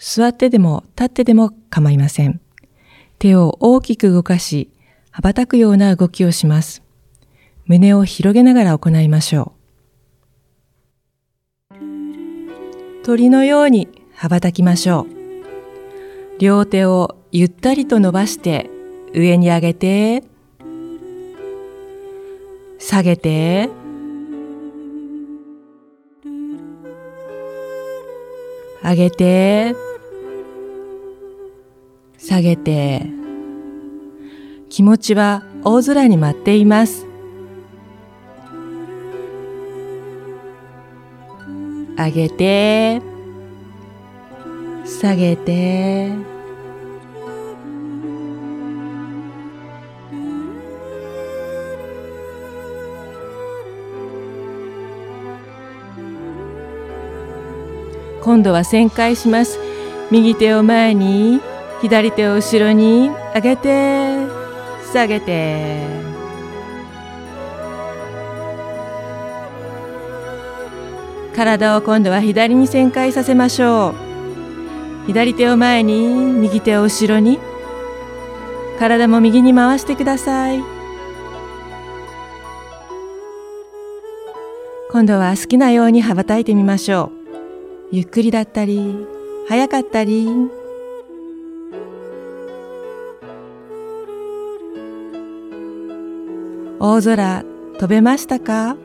座ってでも立ってでも構いません。手を大きく動かし、羽ばたくような動きをします。胸を広げながら行いましょう。鳥のように羽ばたきましょう。両手をゆったりと伸ばして上に上げて、下げて、上げて、下げて、気持ちは大空に舞っています。上げて、下げて、今度は旋回します。右手を前に。左手を後ろに上げて下げて。体を今度は左に旋回させましょう。左手を前に右手を後ろに。体も右に回してください。今度は好きなように羽ばたいてみましょう。ゆっくりだったり早かったり。大空飛べましたか？